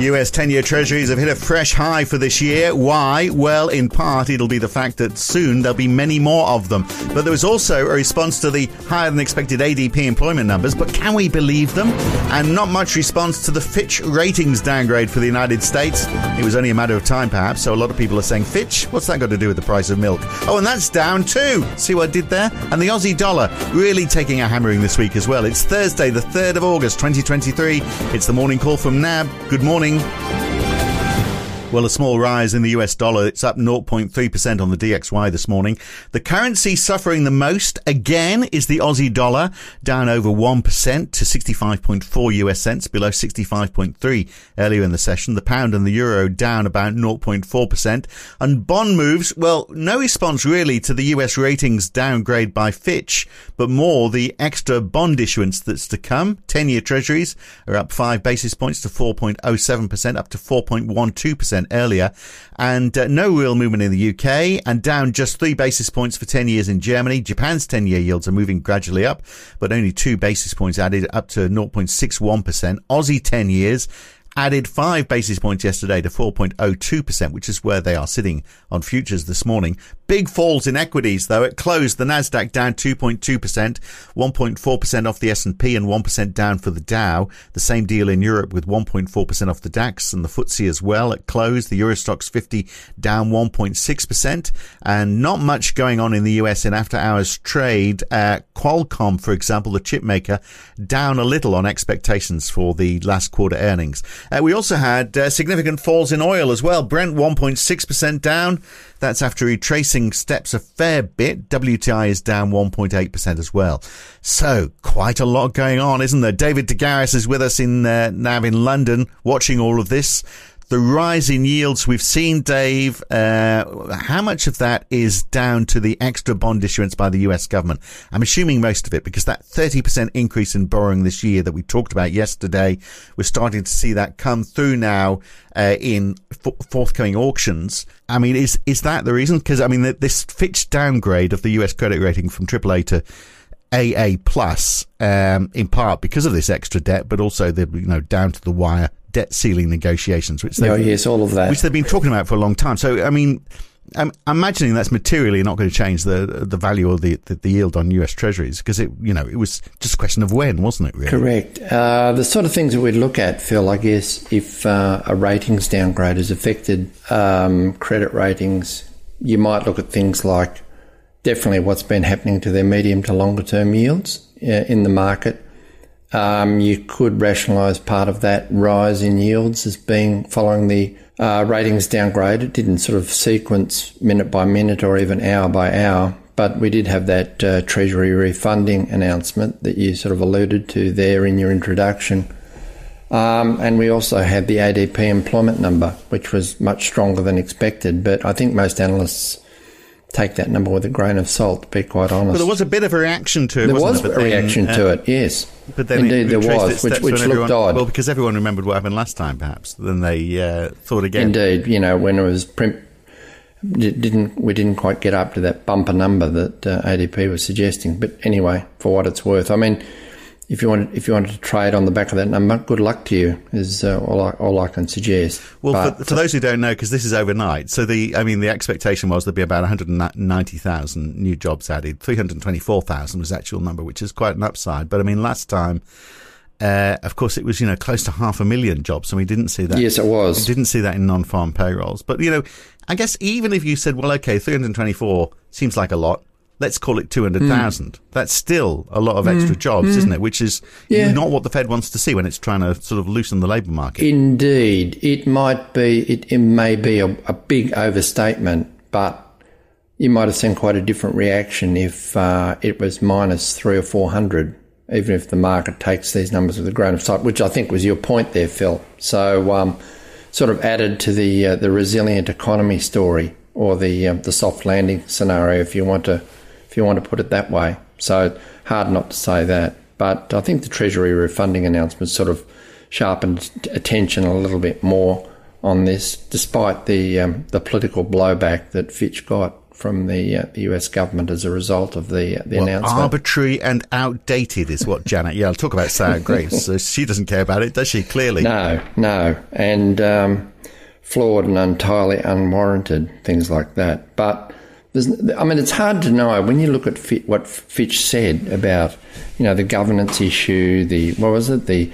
US 10 year treasuries have hit a fresh high for this year. Why? Well, in part, it'll be the fact that soon there'll be many more of them. But there was also a response to the higher than expected ADP employment numbers. But can we believe them? And not much response to the Fitch ratings downgrade for the United States. It was only a matter of time, perhaps. So a lot of people are saying, Fitch, what's that got to do with the price of milk? Oh, and that's down too. See what I did there? And the Aussie dollar really taking a hammering this week as well. It's Thursday, the 3rd of August, 2023. It's the morning call from NAB. Good morning morning. Well, a small rise in the US dollar. It's up 0.3% on the DXY this morning. The currency suffering the most again is the Aussie dollar, down over 1% to 65.4 US cents, below 65.3 earlier in the session. The pound and the euro down about 0.4%. And bond moves, well, no response really to the US ratings downgrade by Fitch, but more the extra bond issuance that's to come. 10 year treasuries are up 5 basis points to 4.07%, up to 4.12% earlier, and uh, no real movement in the UK, and down just three basis points for 10 years in Germany. Japan's 10 year yields are moving gradually up, but only two basis points added up to 0.61%. Aussie 10 years added five basis points yesterday to 4.02%, which is where they are sitting on futures this morning. Big falls in equities, though. It closed the Nasdaq down 2.2%, 1.4% off the S&P and 1% down for the Dow. The same deal in Europe with 1.4% off the DAX and the FTSE as well. It closed the Eurostoxx 50 down 1.6% and not much going on in the US in after hours trade. Uh, Qualcomm, for example, the chip maker, down a little on expectations for the last quarter earnings. Uh, we also had uh, significant falls in oil as well. Brent 1.6% down. That's after retracing steps a fair bit. WTI is down 1.8% as well. So quite a lot going on, isn't there? David de Garis is with us in uh, now in London, watching all of this the rise in yields we've seen, Dave, uh, how much of that is down to the extra bond issuance by the US government? I'm assuming most of it because that 30% increase in borrowing this year that we talked about yesterday, we're starting to see that come through now uh, in f- forthcoming auctions. I mean, is is that the reason? Because I mean, this Fitch downgrade of the US credit rating from AAA to AA plus, um, in part because of this extra debt, but also the you know down to the wire debt ceiling negotiations, which oh yes, all of that, which they've been talking about for a long time. So, I mean, I'm imagining that's materially not going to change the the value or the, the, the yield on U.S. Treasuries because it you know it was just a question of when, wasn't it? Really? Correct. Uh, the sort of things that we'd look at, Phil, I guess, if uh, a ratings downgrade has affected um, credit ratings, you might look at things like definitely what's been happening to their medium to longer term yields uh, in the market. Um, you could rationalise part of that rise in yields as being following the uh, ratings downgrade. It didn't sort of sequence minute by minute or even hour by hour, but we did have that uh, Treasury refunding announcement that you sort of alluded to there in your introduction. Um, and we also had the ADP employment number, which was much stronger than expected. But I think most analysts take that number with a grain of salt, to be quite honest. But there was a bit of a reaction to it, there was there? a reaction uh, to it, yes. But then Indeed, there was, which, which looked everyone, odd. Well, because everyone remembered what happened last time, perhaps. Then they uh, thought again. Indeed, you know, when it was prim- didn't we didn't quite get up to that bumper number that uh, ADP was suggesting. But anyway, for what it's worth, I mean, if you wanted if you wanted to trade on the back of that number, good luck to you. Is uh, all I all I can suggest. Well, but, for, for, those who don't know, because this is overnight, so the I mean the expectation was there'd be about 190,000 new jobs added. 324,000 was the actual number, which is quite an upside. But I mean, last time. Uh, of course, it was you know close to half a million jobs, and we didn't see that. Yes, it was. We didn't see that in non-farm payrolls. But you know, I guess even if you said, well, okay, 324 seems like a lot, let's call it 200,000. Mm. That's still a lot of extra mm. jobs, mm. isn't it? Which is yeah. not what the Fed wants to see when it's trying to sort of loosen the labour market. Indeed. It might be, it, it may be a, a, big overstatement, but you might have seen quite a different reaction if uh, it was minus three or 400, even if the market takes these numbers with a grain of salt, which I think was your point there, Phil. So, um, sort of added to the, uh, the resilient economy story or the, um, the soft landing scenario, if you want to if you want to put it that way. So hard not to say that. But I think the Treasury refunding announcement sort of sharpened attention a little bit more on this, despite the um, the political blowback that Fitch got from the, uh, the US government as a result of the uh, the well, announcement. Arbitrary and outdated is what Janet Yellen talk about sour grapes. so she doesn't care about it, does she? Clearly, no, no, and um, flawed and entirely unwarranted things like that. But I mean, it's hard to know when you look at Fit, what Fitch said about, you know, the governance issue, the what was it, the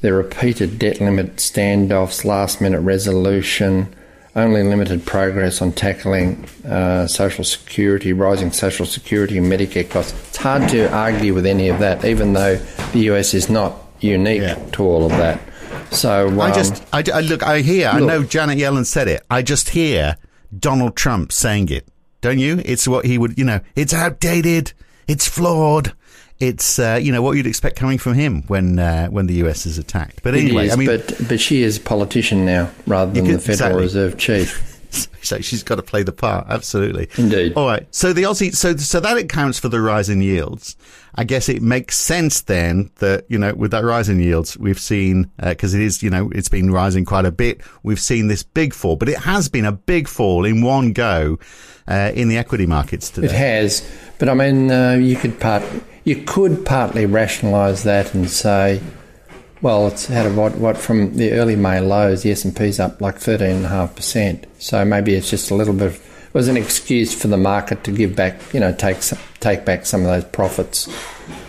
the repeated debt limit standoffs, last minute resolution, only limited progress on tackling uh, social security, rising social security and Medicare costs. It's hard to argue with any of that, even though the US is not unique yeah. to all of that. So um, I just, I, I, look, I hear, look, I know Janet Yellen said it. I just hear Donald Trump saying it don't you? It's what he would, you know, it's outdated, it's flawed. It's uh, you know what you'd expect coming from him when uh, when the US is attacked. But anyway, is, I mean, but but she is a politician now rather than could, the Federal exactly. Reserve chief. so she's got to play the part, absolutely. Indeed. All right. So the Aussie, so so that accounts for the rise in yields. I guess it makes sense then that, you know, with that rise in yields, we've seen, because uh, it is, you know, it's been rising quite a bit. We've seen this big fall, but it has been a big fall in one go uh, in the equity markets today. It has. But I mean, uh, you could part, you could partly rationalise that and say, well, it's had a what, what from the early May lows, the S&P's up like 13.5%. So maybe it's just a little bit of, was an excuse for the market to give back, you know, take take back some of those profits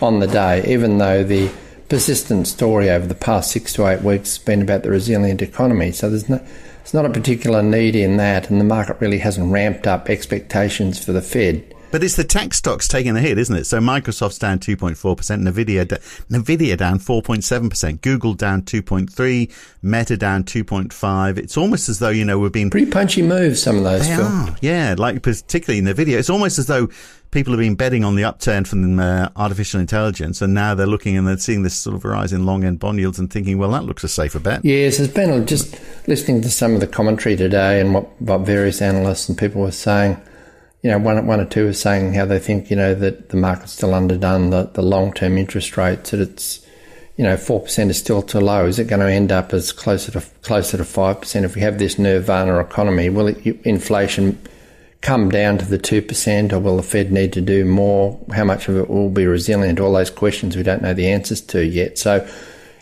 on the day, even though the persistent story over the past six to eight weeks has been about the resilient economy. So there's no, there's not a particular need in that, and the market really hasn't ramped up expectations for the Fed. But it's the tech stocks taking the hit, isn't it? So Microsoft's down 2.4%, Nvidia, Nvidia down 4.7%, Google down 2.3, Meta down 2.5. It's almost as though, you know, we've been pretty punchy moves, some of those. They Phil. are. Yeah, like particularly in Nvidia. It's almost as though people have been betting on the upturn from uh, artificial intelligence, and now they're looking and they're seeing this sort of rise in long end bond yields and thinking, well, that looks a safer bet. Yes, there's been just listening to some of the commentary today and what, what various analysts and people were saying you know, one, one or two are saying how they think, you know, that the market's still underdone the, the long term interest rates, that it's, you know, 4% is still too low. Is it going to end up as closer to, closer to 5% if we have this nirvana economy? Will it, inflation come down to the 2% or will the Fed need to do more? How much of it will be resilient? All those questions we don't know the answers to yet. So,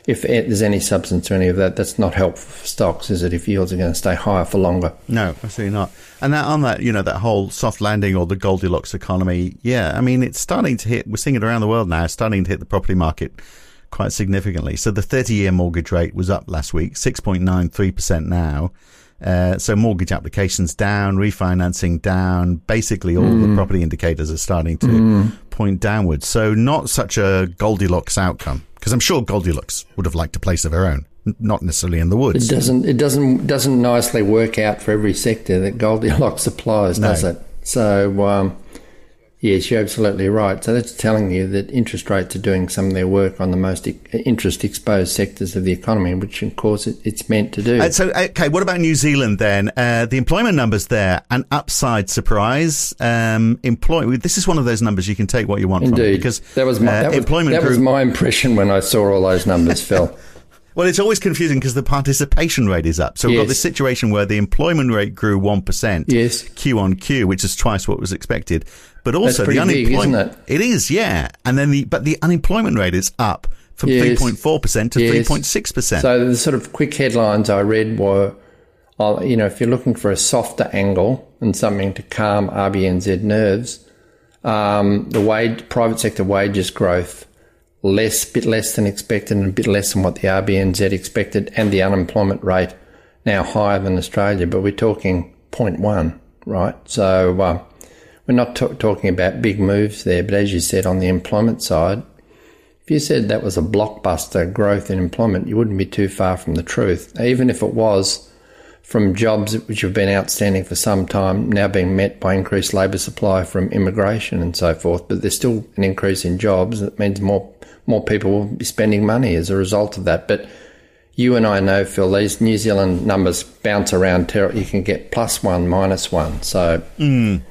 if there's any substance to any of that, that's not helpful for stocks, is it? If yields are going to stay higher for longer. No, absolutely not. And that on that, you know, that whole soft landing or the Goldilocks economy, yeah, I mean, it's starting to hit. We're seeing it around the world now. Starting to hit the property market quite significantly. So the 30-year mortgage rate was up last week, 6.93% now. Uh, so mortgage applications down, refinancing down. Basically, all mm. the property indicators are starting to mm. Point downwards. So not such a Goldilocks outcome because I'm sure Goldilocks would have liked a place of her own, not necessarily in the woods. It doesn't. It doesn't doesn't nicely work out for every sector that Goldilocks applies, does no. it? So um, Yes, you're absolutely right. So that's telling you that interest rates are doing some of their work on the most interest exposed sectors of the economy, which of course it's meant to do. Uh, so, okay, what about New Zealand then? Uh, the employment numbers there, an upside surprise. Um, employ- this is one of those numbers you can take what you want Indeed. from because that was my, uh, that was, employment that grew- was my impression when I saw all those numbers, Phil. Well, it's always confusing because the participation rate is up. So we've yes. got this situation where the employment rate grew 1% yes. Q on Q, which is twice what was expected. But also the unemployment. Big, it? it is, yeah. And then the, but the unemployment rate is up from yes. 3.4% to 3.6%. So the sort of quick headlines I read were, uh, you know, if you're looking for a softer angle and something to calm RBNZ nerves, um, the wage, private sector wages growth less, bit less than expected, and a bit less than what the RBNZ expected, and the unemployment rate now higher than Australia, but we're talking 0.1, right? So uh, we're not t- talking about big moves there, but as you said on the employment side, if you said that was a blockbuster growth in employment, you wouldn't be too far from the truth. Even if it was from jobs which have been outstanding for some time, now being met by increased labour supply from immigration and so forth, but there's still an increase in jobs. That means more more people will be spending money as a result of that. But you and I know, Phil, these New Zealand numbers bounce around. You can get plus one, minus one. So mm.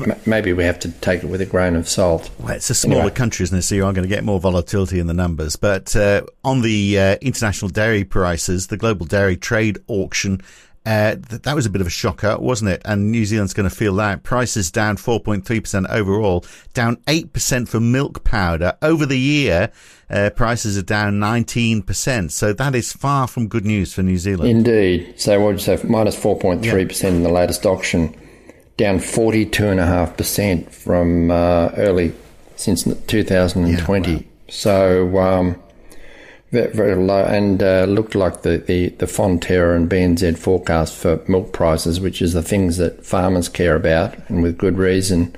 m- maybe we have to take it with a grain of salt. Well, it's a smaller anyway. country, isn't it? So you are going to get more volatility in the numbers. But uh, on the uh, international dairy prices, the global dairy trade auction uh, th- that was a bit of a shocker, wasn't it? And New Zealand's going to feel that. Prices down 4.3% overall, down 8% for milk powder. Over the year, uh, prices are down 19%. So that is far from good news for New Zealand. Indeed. So what would you say? Minus 4.3% yeah. in the latest auction, down 42.5% from uh, early since 2020. Yeah, wow. So, um, very, very low and uh, looked like the, the, the Fonterra and BNZ forecast for milk prices, which is the things that farmers care about, and with good reason,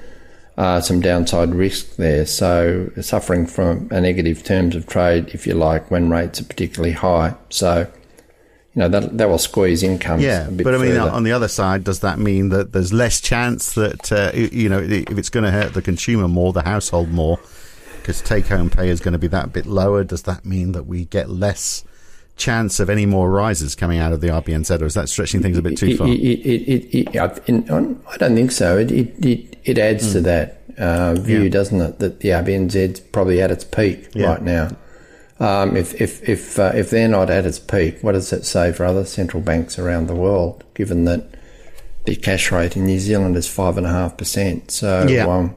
uh, some downside risk there. So suffering from a negative terms of trade, if you like, when rates are particularly high. So you know that that will squeeze income. Yeah, but I mean, further. on the other side, does that mean that there's less chance that uh, you know if it's going to hurt the consumer more, the household more? Because take home pay is going to be that bit lower. Does that mean that we get less chance of any more rises coming out of the RBNZ, or is that stretching things a bit too far? It, it, it, I don't think so. It it, it, adds mm. to that uh, view, yeah. doesn't it? That the RBNZ's probably at its peak yeah. right now. Um, if if if uh, if they're not at its peak, what does that say for other central banks around the world? Given that the cash rate in New Zealand is five and a half percent, so yeah. Um,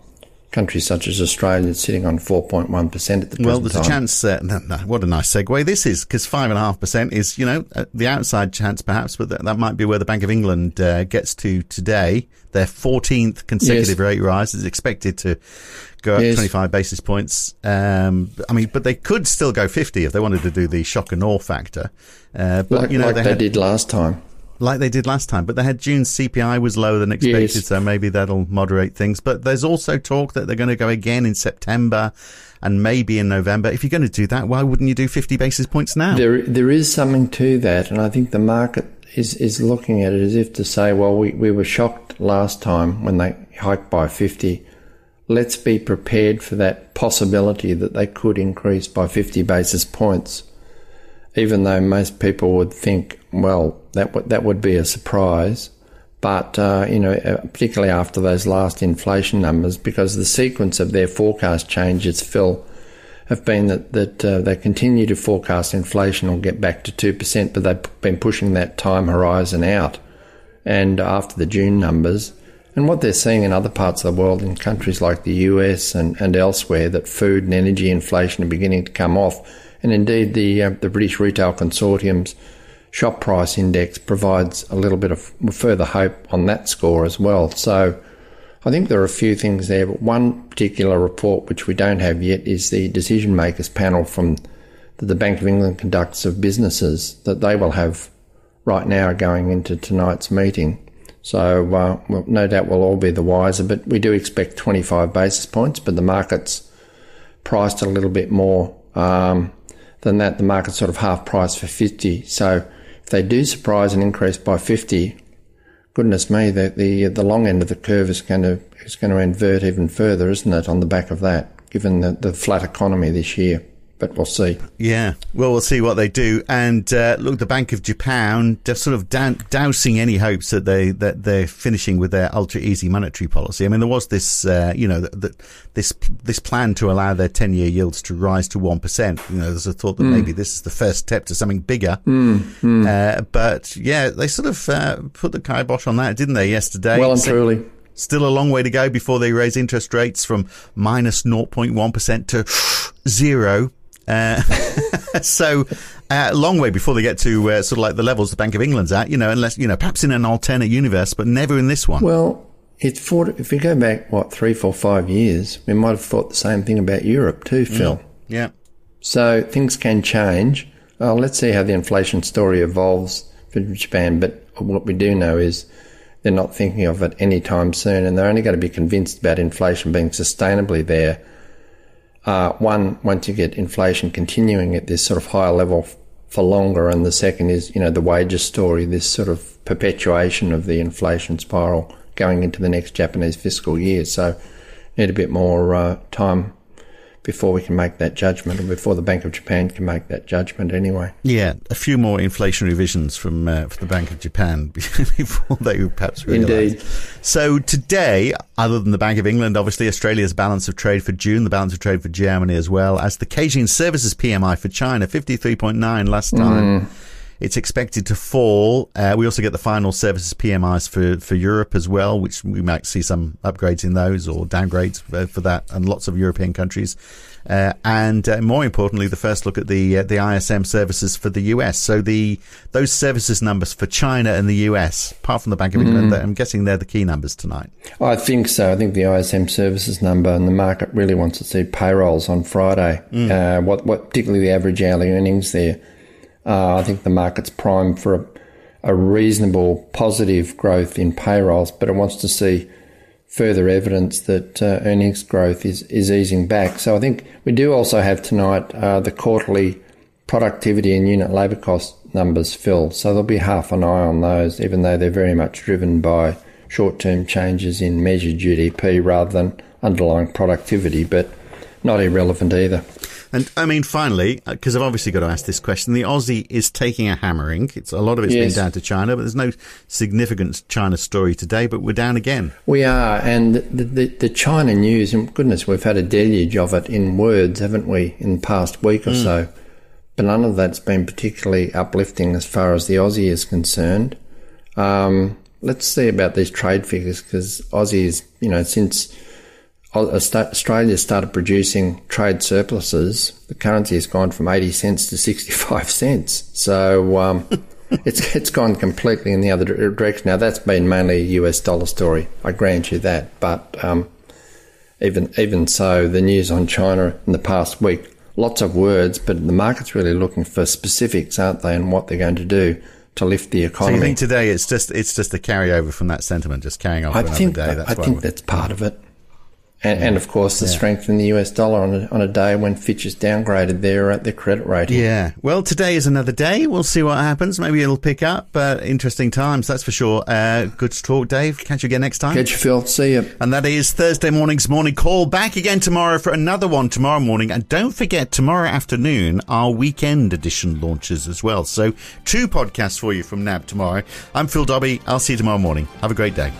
countries such as Australia sitting on 4.1% at the Well, there's time. a chance, uh, no, no, what a nice segue this is, because 5.5% is, you know, uh, the outside chance perhaps, but that, that, might be where the Bank of England uh, gets to today. Their 14th consecutive yes. rate rise is expected to go up yes. 25 basis points. Um, I mean, but they could still go 50 if they wanted to do the shock and awe factor. Uh, but, like, you know, like they, they had, did last time like they did last time. But they had June's CPI was lower than expected, yes. so maybe that'll moderate things. But there's also talk that they're going to go again in September and maybe in November. If you're going to do that, why wouldn't you do 50 basis points now? There, there is something to that, and I think the market is is looking at it as if to say, well, we, we were shocked last time when they hiked by 50. Let's be prepared for that possibility that they could increase by 50 basis points even though most people would think, well, that would, that would be a surprise. But, uh, you know, uh, particularly after those last inflation numbers, because the sequence of their forecast changes, Phil, have been that, that uh, they continue to forecast inflation will get back to 2%, but they've been pushing that time horizon out. And after the June numbers, and what they're seeing in other parts of the world, in countries like the US and, and elsewhere, that food and energy inflation are beginning to come off and indeed, the uh, the British Retail Consortium's shop price index provides a little bit of further hope on that score as well. So I think there are a few things there, but one particular report which we don't have yet is the decision makers panel from that the Bank of England conducts of businesses that they will have right now going into tonight's meeting. So uh, well, no doubt we'll all be the wiser, but we do expect 25 basis points, but the market's priced a little bit more um, than that, the market's sort of half price for 50. So if they do surprise and increase by 50, goodness me, the, the, the long end of the curve is going to, is going to invert even further, isn't it, on the back of that, given the, the flat economy this year but we'll see. Yeah, well, we'll see what they do. And uh, look, the Bank of Japan, they're sort of dousing any hopes that they that they're finishing with their ultra easy monetary policy. I mean, there was this, uh, you know, the, this this plan to allow their ten year yields to rise to one percent. You know, there's a thought that mm. maybe this is the first step to something bigger. Mm, mm. Uh, but yeah, they sort of uh, put the kibosh on that, didn't they, yesterday? Well and truly. Still a long way to go before they raise interest rates from minus 0.1 to zero. Uh, so, uh, long way before they get to uh, sort of like the levels the Bank of England's at, you know, unless, you know, perhaps in an alternate universe, but never in this one. Well, for, if we go back, what, three, four, five years, we might have thought the same thing about Europe too, mm. Phil. Mm. Yeah. So things can change. Well, let's see how the inflation story evolves for Japan. But what we do know is they're not thinking of it anytime soon, and they're only going to be convinced about inflation being sustainably there uh, one, once you get inflation continuing at this sort of higher level f- for longer, and the second is, you know, the wages story, this sort of perpetuation of the inflation spiral going into the next Japanese fiscal year. So, need a bit more uh, time before we can make that judgment, or before the Bank of Japan can make that judgment anyway. Yeah, a few more inflation revisions from, uh, from the Bank of Japan before they perhaps realise. Indeed. So today, other than the Bank of England, obviously Australia's balance of trade for June, the balance of trade for Germany as well, as the Caixin Services PMI for China, 53.9 last time. Mm. It's expected to fall. Uh, we also get the final services PMIs for, for Europe as well, which we might see some upgrades in those or downgrades for, for that, and lots of European countries. Uh, and uh, more importantly, the first look at the uh, the ISM services for the US. So the those services numbers for China and the US, apart from the Bank of England, mm. I'm guessing they're the key numbers tonight. I think so. I think the ISM services number and the market really wants to see payrolls on Friday. Mm. what what particularly the average hourly earnings there. Uh, I think the market's primed for a, a, reasonable positive growth in payrolls, but it wants to see further evidence that uh, earnings growth is, is easing back. So I think we do also have tonight uh, the quarterly productivity and unit labour cost numbers, Phil. So there'll be half an eye on those, even though they're very much driven by short term changes in measured GDP rather than underlying productivity, but not irrelevant either. And I mean, finally, because uh, I've obviously got to ask this question, the Aussie is taking a hammering. It's a lot of it's yes. been down to China, but there's no significant China story today. But we're down again. We are, and the, the, the China news, and goodness, we've had a deluge of it in words, haven't we, in the past week or mm. so? But none of that's been particularly uplifting as far as the Aussie is concerned. Um, let's see about these trade figures because Aussie is, you know, since Australia started producing trade surpluses, the currency has gone from 80 cents to 65 cents. So um, it's it's gone completely in the other direction. Now that's been mainly a US dollar story. I grant you that, but um, even even so, the news on China in the past week, lots of words, but the market's really looking for specifics, aren't they, and what they're going to do to lift the economy. So you think today it's just it's just a carryover from that sentiment, just carrying on. I think day. That's I think that's part of it. And, and, of course, the yeah. strength in the US dollar on a, on a day when Fitch has downgraded their uh, their credit rating. Yeah. Well, today is another day. We'll see what happens. Maybe it'll pick up. But interesting times, that's for sure. Uh, good to talk, Dave. Catch you again next time. Catch you, Phil. See you. And that is Thursday morning's morning call. Back again tomorrow for another one tomorrow morning. And don't forget, tomorrow afternoon, our weekend edition launches as well. So two podcasts for you from NAB tomorrow. I'm Phil Dobby. I'll see you tomorrow morning. Have a great day.